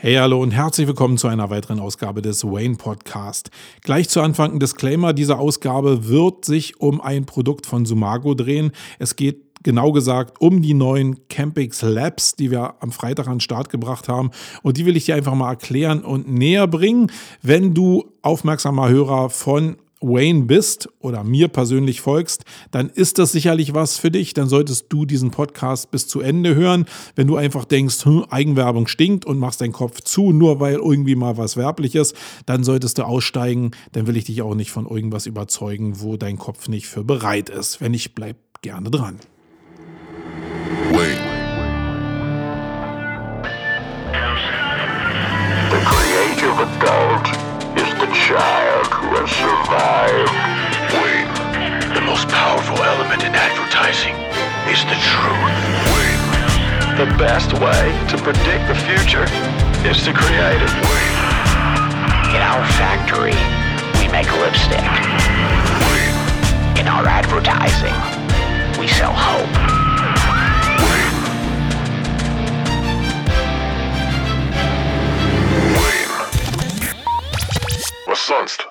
Hey, hallo und herzlich willkommen zu einer weiteren Ausgabe des Wayne Podcast. Gleich zu Anfang ein Disclaimer. Diese Ausgabe wird sich um ein Produkt von Sumago drehen. Es geht genau gesagt um die neuen Campix Labs, die wir am Freitag an den Start gebracht haben. Und die will ich dir einfach mal erklären und näher bringen. Wenn du aufmerksamer Hörer von Wayne bist oder mir persönlich folgst, dann ist das sicherlich was für dich. Dann solltest du diesen Podcast bis zu Ende hören. Wenn du einfach denkst, hm, Eigenwerbung stinkt und machst deinen Kopf zu, nur weil irgendwie mal was werbliches, dann solltest du aussteigen. Dann will ich dich auch nicht von irgendwas überzeugen, wo dein Kopf nicht für bereit ist. Wenn nicht, bleib gerne dran. Wayne. Survived. Wait. The most powerful element in advertising is the truth. Wait. The best way to predict the future is to create it. Wait. In our factory, we make lipstick. Wait. In our advertising, we sell hope. Sonst?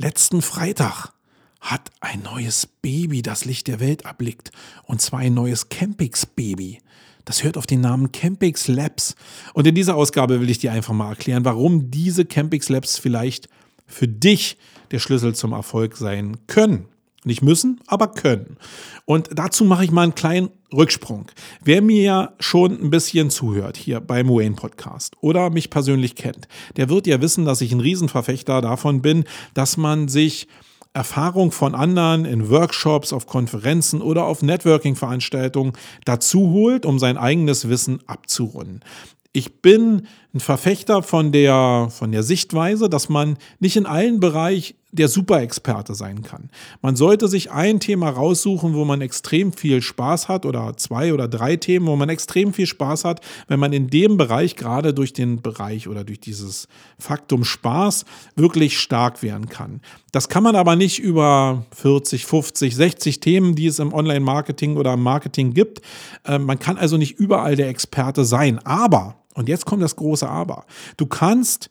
Letzten Freitag hat ein neues Baby das Licht der Welt erblickt. Und zwar ein neues Campix-Baby. Das hört auf den Namen Campix Labs. Und in dieser Ausgabe will ich dir einfach mal erklären, warum diese Campix Labs vielleicht für dich der Schlüssel zum Erfolg sein können. Nicht müssen, aber können. Und dazu mache ich mal einen kleinen Rücksprung. Wer mir ja schon ein bisschen zuhört hier beim Wayne Podcast oder mich persönlich kennt, der wird ja wissen, dass ich ein Riesenverfechter davon bin, dass man sich Erfahrung von anderen in Workshops, auf Konferenzen oder auf Networking-Veranstaltungen dazu holt, um sein eigenes Wissen abzurunden. Ich bin ein Verfechter von der, von der Sichtweise, dass man nicht in allen Bereichen der Superexperte sein kann. Man sollte sich ein Thema raussuchen, wo man extrem viel Spaß hat oder zwei oder drei Themen, wo man extrem viel Spaß hat, wenn man in dem Bereich, gerade durch den Bereich oder durch dieses Faktum Spaß, wirklich stark werden kann. Das kann man aber nicht über 40, 50, 60 Themen, die es im Online-Marketing oder im Marketing gibt. Ähm, man kann also nicht überall der Experte sein. Aber, und jetzt kommt das große Aber, du kannst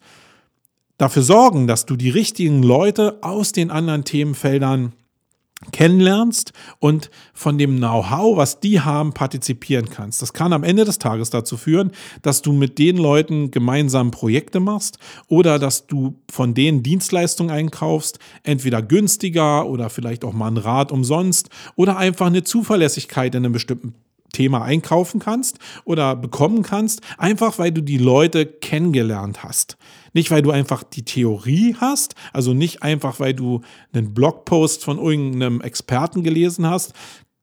dafür sorgen, dass du die richtigen Leute aus den anderen Themenfeldern kennenlernst und von dem Know-how, was die haben, partizipieren kannst. Das kann am Ende des Tages dazu führen, dass du mit den Leuten gemeinsam Projekte machst oder dass du von denen Dienstleistungen einkaufst, entweder günstiger oder vielleicht auch mal ein Rat umsonst oder einfach eine Zuverlässigkeit in einem bestimmten Thema einkaufen kannst oder bekommen kannst, einfach weil du die Leute kennengelernt hast. Nicht, weil du einfach die Theorie hast, also nicht einfach, weil du einen Blogpost von irgendeinem Experten gelesen hast,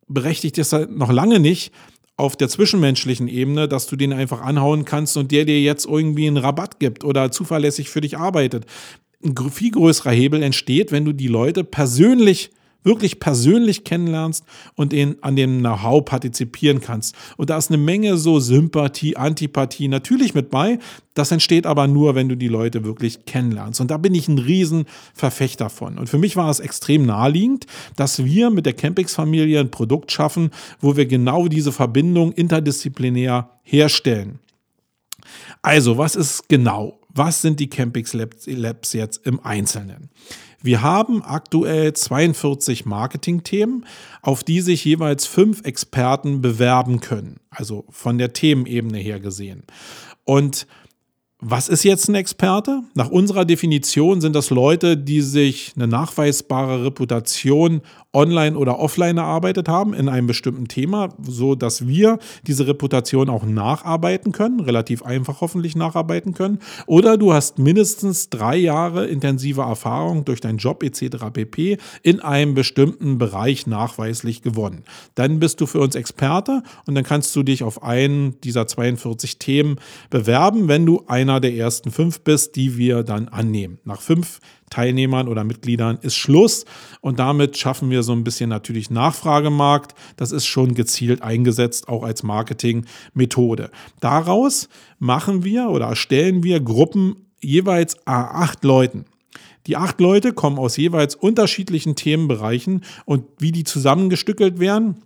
berechtigt es halt noch lange nicht auf der zwischenmenschlichen Ebene, dass du den einfach anhauen kannst und der dir jetzt irgendwie einen Rabatt gibt oder zuverlässig für dich arbeitet. Ein viel größerer Hebel entsteht, wenn du die Leute persönlich wirklich persönlich kennenlernst und in, an dem Know-how partizipieren kannst. Und da ist eine Menge so Sympathie, Antipathie natürlich mit bei. Das entsteht aber nur, wenn du die Leute wirklich kennenlernst. Und da bin ich ein Riesenverfechter von. Und für mich war es extrem naheliegend, dass wir mit der Campix-Familie ein Produkt schaffen, wo wir genau diese Verbindung interdisziplinär herstellen. Also, was ist genau? Was sind die Campix Labs jetzt im Einzelnen? Wir haben aktuell 42 Marketing-Themen, auf die sich jeweils fünf Experten bewerben können. Also von der Themenebene her gesehen. Und was ist jetzt ein Experte? Nach unserer Definition sind das Leute, die sich eine nachweisbare Reputation online oder offline erarbeitet haben in einem bestimmten Thema, so dass wir diese Reputation auch nacharbeiten können, relativ einfach hoffentlich nacharbeiten können. Oder du hast mindestens drei Jahre intensive Erfahrung durch deinen Job etc. pp. in einem bestimmten Bereich nachweislich gewonnen. Dann bist du für uns Experte und dann kannst du dich auf einen dieser 42 Themen bewerben, wenn du einer der ersten fünf bist, die wir dann annehmen. Nach fünf Teilnehmern oder Mitgliedern ist Schluss und damit schaffen wir so ein bisschen natürlich Nachfragemarkt. Das ist schon gezielt eingesetzt, auch als Marketingmethode. Daraus machen wir oder erstellen wir Gruppen jeweils acht Leuten. Die acht Leute kommen aus jeweils unterschiedlichen Themenbereichen und wie die zusammengestückelt werden,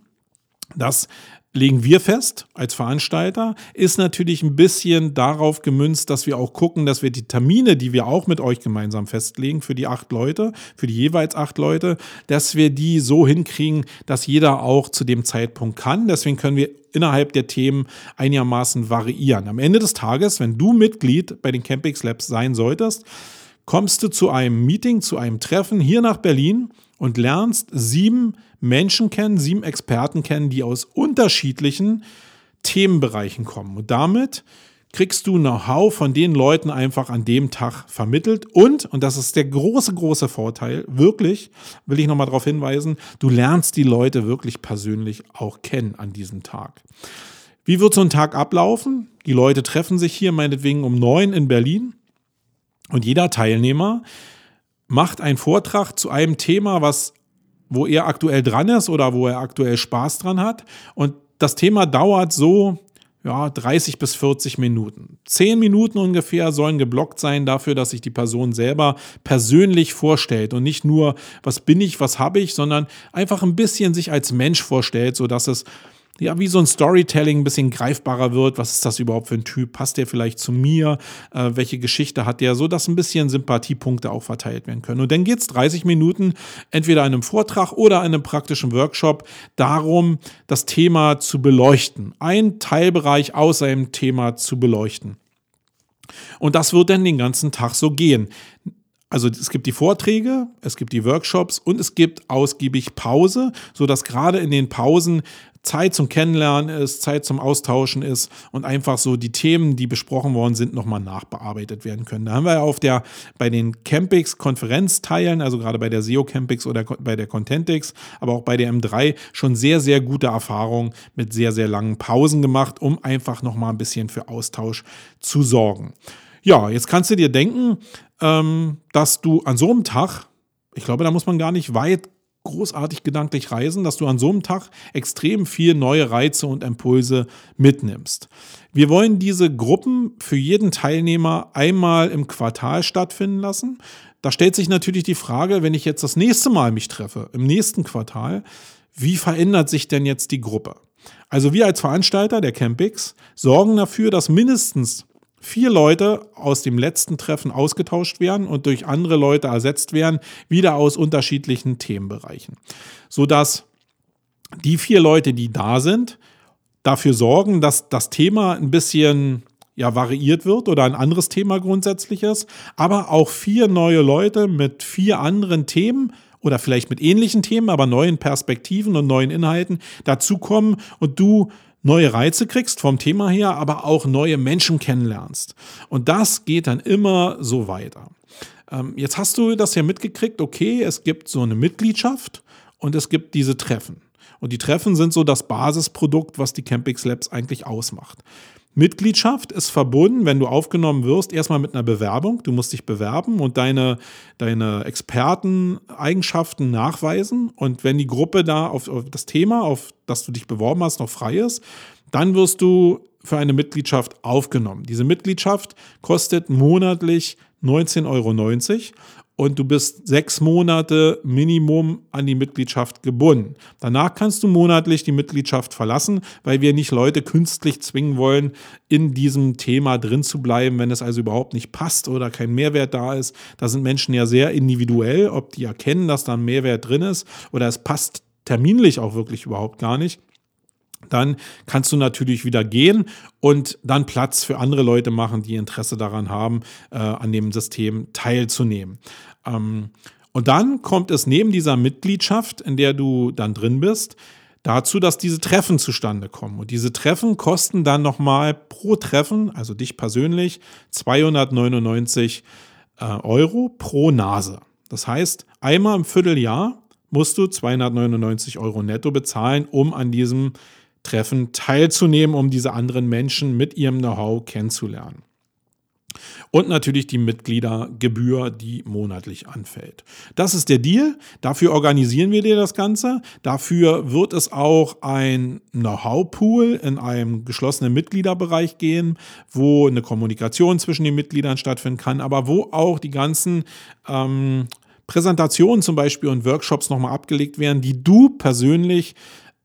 Das legen wir fest als Veranstalter, ist natürlich ein bisschen darauf gemünzt, dass wir auch gucken, dass wir die Termine, die wir auch mit euch gemeinsam festlegen für die acht Leute, für die jeweils acht Leute, dass wir die so hinkriegen, dass jeder auch zu dem Zeitpunkt kann. Deswegen können wir innerhalb der Themen einigermaßen variieren. Am Ende des Tages, wenn du Mitglied bei den Campix Labs sein solltest, kommst du zu einem Meeting, zu einem Treffen hier nach Berlin und lernst sieben Menschen kennen, sieben Experten kennen, die aus unterschiedlichen Themenbereichen kommen. Und damit kriegst du Know-how von den Leuten einfach an dem Tag vermittelt. Und, und das ist der große, große Vorteil, wirklich, will ich nochmal darauf hinweisen, du lernst die Leute wirklich persönlich auch kennen an diesem Tag. Wie wird so ein Tag ablaufen? Die Leute treffen sich hier meinetwegen um neun in Berlin und jeder Teilnehmer macht einen Vortrag zu einem Thema, was, wo er aktuell dran ist oder wo er aktuell Spaß dran hat. Und das Thema dauert so ja, 30 bis 40 Minuten. Zehn Minuten ungefähr sollen geblockt sein dafür, dass sich die Person selber persönlich vorstellt und nicht nur, was bin ich, was habe ich, sondern einfach ein bisschen sich als Mensch vorstellt, sodass es ja, wie so ein Storytelling ein bisschen greifbarer wird. Was ist das überhaupt für ein Typ? Passt der vielleicht zu mir? Äh, welche Geschichte hat der? So, dass ein bisschen Sympathiepunkte auch verteilt werden können. Und dann geht es 30 Minuten entweder in einem Vortrag oder in einem praktischen Workshop darum, das Thema zu beleuchten. Ein Teilbereich aus seinem Thema zu beleuchten. Und das wird dann den ganzen Tag so gehen. Also es gibt die Vorträge, es gibt die Workshops und es gibt ausgiebig Pause, sodass gerade in den Pausen Zeit zum Kennenlernen ist, Zeit zum Austauschen ist und einfach so die Themen, die besprochen worden sind, nochmal nachbearbeitet werden können. Da haben wir ja auf der, bei den Campix Konferenzteilen, also gerade bei der SEO Campix oder bei der Contentix, aber auch bei der M3 schon sehr, sehr gute Erfahrungen mit sehr, sehr langen Pausen gemacht, um einfach nochmal ein bisschen für Austausch zu sorgen. Ja, jetzt kannst du dir denken, ähm, dass du an so einem Tag, ich glaube, da muss man gar nicht weit großartig gedanklich reisen, dass du an so einem Tag extrem viel neue Reize und Impulse mitnimmst. Wir wollen diese Gruppen für jeden Teilnehmer einmal im Quartal stattfinden lassen. Da stellt sich natürlich die Frage, wenn ich jetzt das nächste Mal mich treffe, im nächsten Quartal, wie verändert sich denn jetzt die Gruppe? Also wir als Veranstalter der Campix sorgen dafür, dass mindestens vier Leute aus dem letzten Treffen ausgetauscht werden und durch andere Leute ersetzt werden, wieder aus unterschiedlichen Themenbereichen. Sodass die vier Leute, die da sind, dafür sorgen, dass das Thema ein bisschen ja, variiert wird oder ein anderes Thema grundsätzlich ist, aber auch vier neue Leute mit vier anderen Themen oder vielleicht mit ähnlichen Themen, aber neuen Perspektiven und neuen Inhalten dazukommen und du neue Reize kriegst vom Thema her, aber auch neue Menschen kennenlernst. Und das geht dann immer so weiter. Ähm, jetzt hast du das ja mitgekriegt, okay, es gibt so eine Mitgliedschaft und es gibt diese Treffen. Und die Treffen sind so das Basisprodukt, was die Campix Labs eigentlich ausmacht. Mitgliedschaft ist verbunden, wenn du aufgenommen wirst, erstmal mit einer Bewerbung. Du musst dich bewerben und deine, deine Experteneigenschaften nachweisen. Und wenn die Gruppe da auf, auf das Thema, auf das du dich beworben hast, noch frei ist, dann wirst du für eine Mitgliedschaft aufgenommen. Diese Mitgliedschaft kostet monatlich 19,90 Euro und du bist sechs Monate Minimum an die Mitgliedschaft gebunden. Danach kannst du monatlich die Mitgliedschaft verlassen, weil wir nicht Leute künstlich zwingen wollen, in diesem Thema drin zu bleiben, wenn es also überhaupt nicht passt oder kein Mehrwert da ist. Da sind Menschen ja sehr individuell, ob die erkennen, dass da ein Mehrwert drin ist oder es passt terminlich auch wirklich überhaupt gar nicht dann kannst du natürlich wieder gehen und dann Platz für andere Leute machen, die Interesse daran haben, äh, an dem System teilzunehmen. Ähm, und dann kommt es neben dieser Mitgliedschaft, in der du dann drin bist, dazu, dass diese Treffen zustande kommen. Und diese Treffen kosten dann nochmal pro Treffen, also dich persönlich, 299 äh, Euro pro Nase. Das heißt, einmal im Vierteljahr musst du 299 Euro netto bezahlen, um an diesem Treffen teilzunehmen, um diese anderen Menschen mit ihrem Know-how kennenzulernen. Und natürlich die Mitgliedergebühr, die monatlich anfällt. Das ist der Deal. Dafür organisieren wir dir das Ganze. Dafür wird es auch ein Know-how-Pool in einem geschlossenen Mitgliederbereich gehen, wo eine Kommunikation zwischen den Mitgliedern stattfinden kann, aber wo auch die ganzen ähm, Präsentationen zum Beispiel und Workshops nochmal abgelegt werden, die du persönlich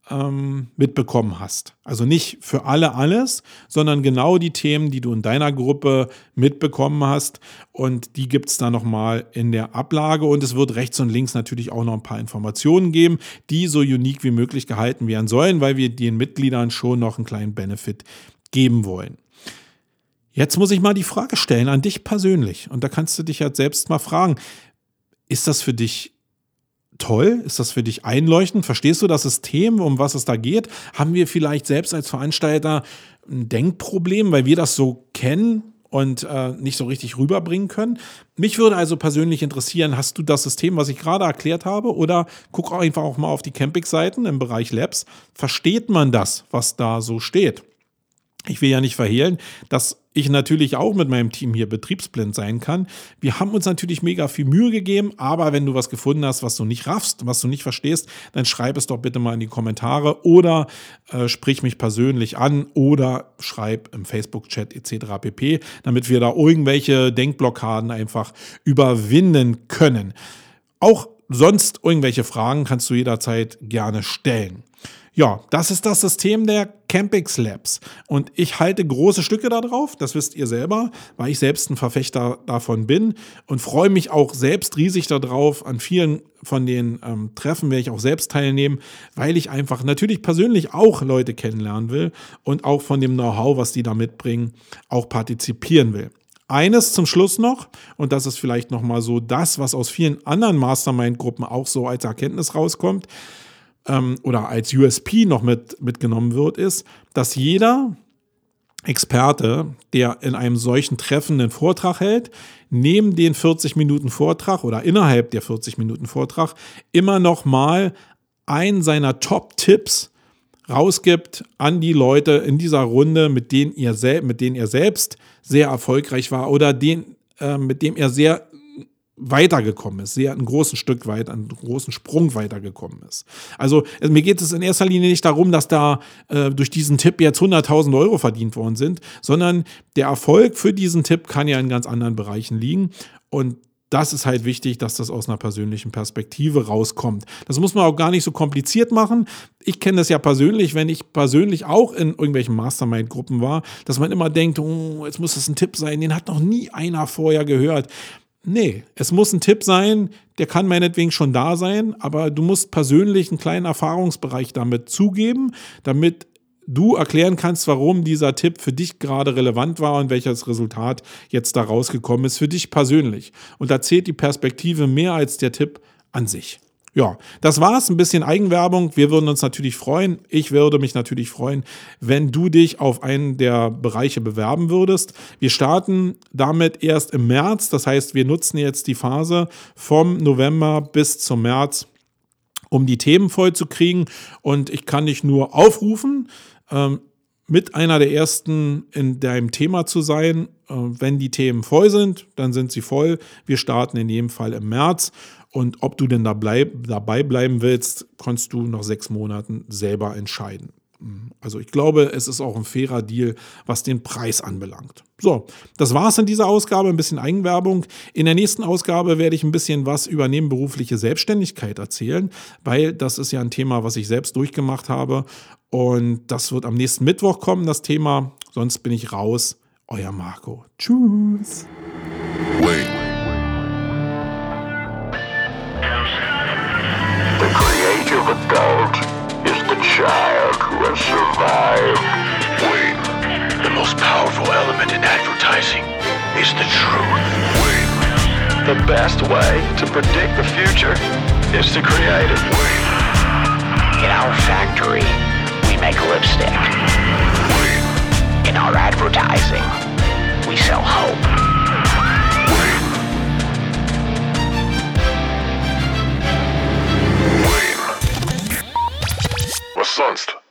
ähm, mitbekommen hast. Also nicht für alle alles, sondern genau die Themen, die du in deiner Gruppe mitbekommen hast. Und die gibt es da nochmal in der Ablage. Und es wird rechts und links natürlich auch noch ein paar Informationen geben, die so unique wie möglich gehalten werden sollen, weil wir den Mitgliedern schon noch einen kleinen Benefit geben wollen. Jetzt muss ich mal die Frage stellen an dich persönlich. Und da kannst du dich jetzt selbst mal fragen, ist das für dich toll? Ist das für dich einleuchtend? Verstehst du das System, um was es da geht? Haben wir vielleicht selbst als Veranstalter ein Denkproblem, weil wir das so kennen und äh, nicht so richtig rüberbringen können? Mich würde also persönlich interessieren, hast du das System, was ich gerade erklärt habe? Oder guck einfach auch mal auf die Camping-Seiten im Bereich Labs. Versteht man das, was da so steht? Ich will ja nicht verhehlen, dass ich natürlich auch mit meinem Team hier betriebsblind sein kann. Wir haben uns natürlich mega viel Mühe gegeben, aber wenn du was gefunden hast, was du nicht raffst, was du nicht verstehst, dann schreib es doch bitte mal in die Kommentare oder äh, sprich mich persönlich an oder schreib im Facebook-Chat etc. pp, damit wir da irgendwelche Denkblockaden einfach überwinden können. Auch sonst irgendwelche Fragen kannst du jederzeit gerne stellen. Ja, das ist das System der Campix Labs. Und ich halte große Stücke darauf, das wisst ihr selber, weil ich selbst ein Verfechter davon bin und freue mich auch selbst riesig darauf. An vielen von den ähm, Treffen werde ich auch selbst teilnehmen, weil ich einfach natürlich persönlich auch Leute kennenlernen will und auch von dem Know-how, was die da mitbringen, auch partizipieren will. Eines zum Schluss noch, und das ist vielleicht nochmal so das, was aus vielen anderen Mastermind-Gruppen auch so als Erkenntnis rauskommt ähm, oder als USP noch mit, mitgenommen wird, ist, dass jeder Experte, der in einem solchen Treffen einen Vortrag hält, neben den 40 Minuten Vortrag oder innerhalb der 40 Minuten Vortrag immer noch mal einen seiner Top-Tipps rausgibt an die Leute in dieser Runde, mit denen, ihr mit denen er selbst sehr erfolgreich war oder den, äh, mit dem er sehr weitergekommen ist, sehr einen großen Stück weit, einen großen Sprung weitergekommen ist. Also mir geht es in erster Linie nicht darum, dass da äh, durch diesen Tipp jetzt 100.000 Euro verdient worden sind, sondern der Erfolg für diesen Tipp kann ja in ganz anderen Bereichen liegen und das ist halt wichtig, dass das aus einer persönlichen Perspektive rauskommt. Das muss man auch gar nicht so kompliziert machen. Ich kenne das ja persönlich, wenn ich persönlich auch in irgendwelchen Mastermind-Gruppen war, dass man immer denkt, oh, jetzt muss das ein Tipp sein, den hat noch nie einer vorher gehört. Nee, es muss ein Tipp sein, der kann meinetwegen schon da sein, aber du musst persönlich einen kleinen Erfahrungsbereich damit zugeben, damit du erklären kannst, warum dieser Tipp für dich gerade relevant war und welches Resultat jetzt da rausgekommen ist für dich persönlich. Und da zählt die Perspektive mehr als der Tipp an sich. Ja, das war's. Ein bisschen Eigenwerbung. Wir würden uns natürlich freuen. Ich würde mich natürlich freuen, wenn du dich auf einen der Bereiche bewerben würdest. Wir starten damit erst im März. Das heißt, wir nutzen jetzt die Phase vom November bis zum März, um die Themen voll zu kriegen. Und ich kann dich nur aufrufen, ähm, mit einer der ersten in deinem Thema zu sein. Äh, wenn die Themen voll sind, dann sind sie voll. Wir starten in jedem Fall im März. Und ob du denn da bleib, dabei bleiben willst, kannst du nach sechs Monaten selber entscheiden. Also ich glaube, es ist auch ein fairer Deal, was den Preis anbelangt. So, das war es in dieser Ausgabe, ein bisschen Eigenwerbung. In der nächsten Ausgabe werde ich ein bisschen was über nebenberufliche Selbstständigkeit erzählen, weil das ist ja ein Thema, was ich selbst durchgemacht habe. Und das wird am nächsten Mittwoch kommen, das Thema. Sonst bin ich raus. Euer Marco. Tschüss. Wait. Wait. The most powerful element in advertising is the truth. Wait. The best way to predict the future is to create it. Wait. In our factory, we make lipstick. Wait. In our advertising, we sell hope. sonst?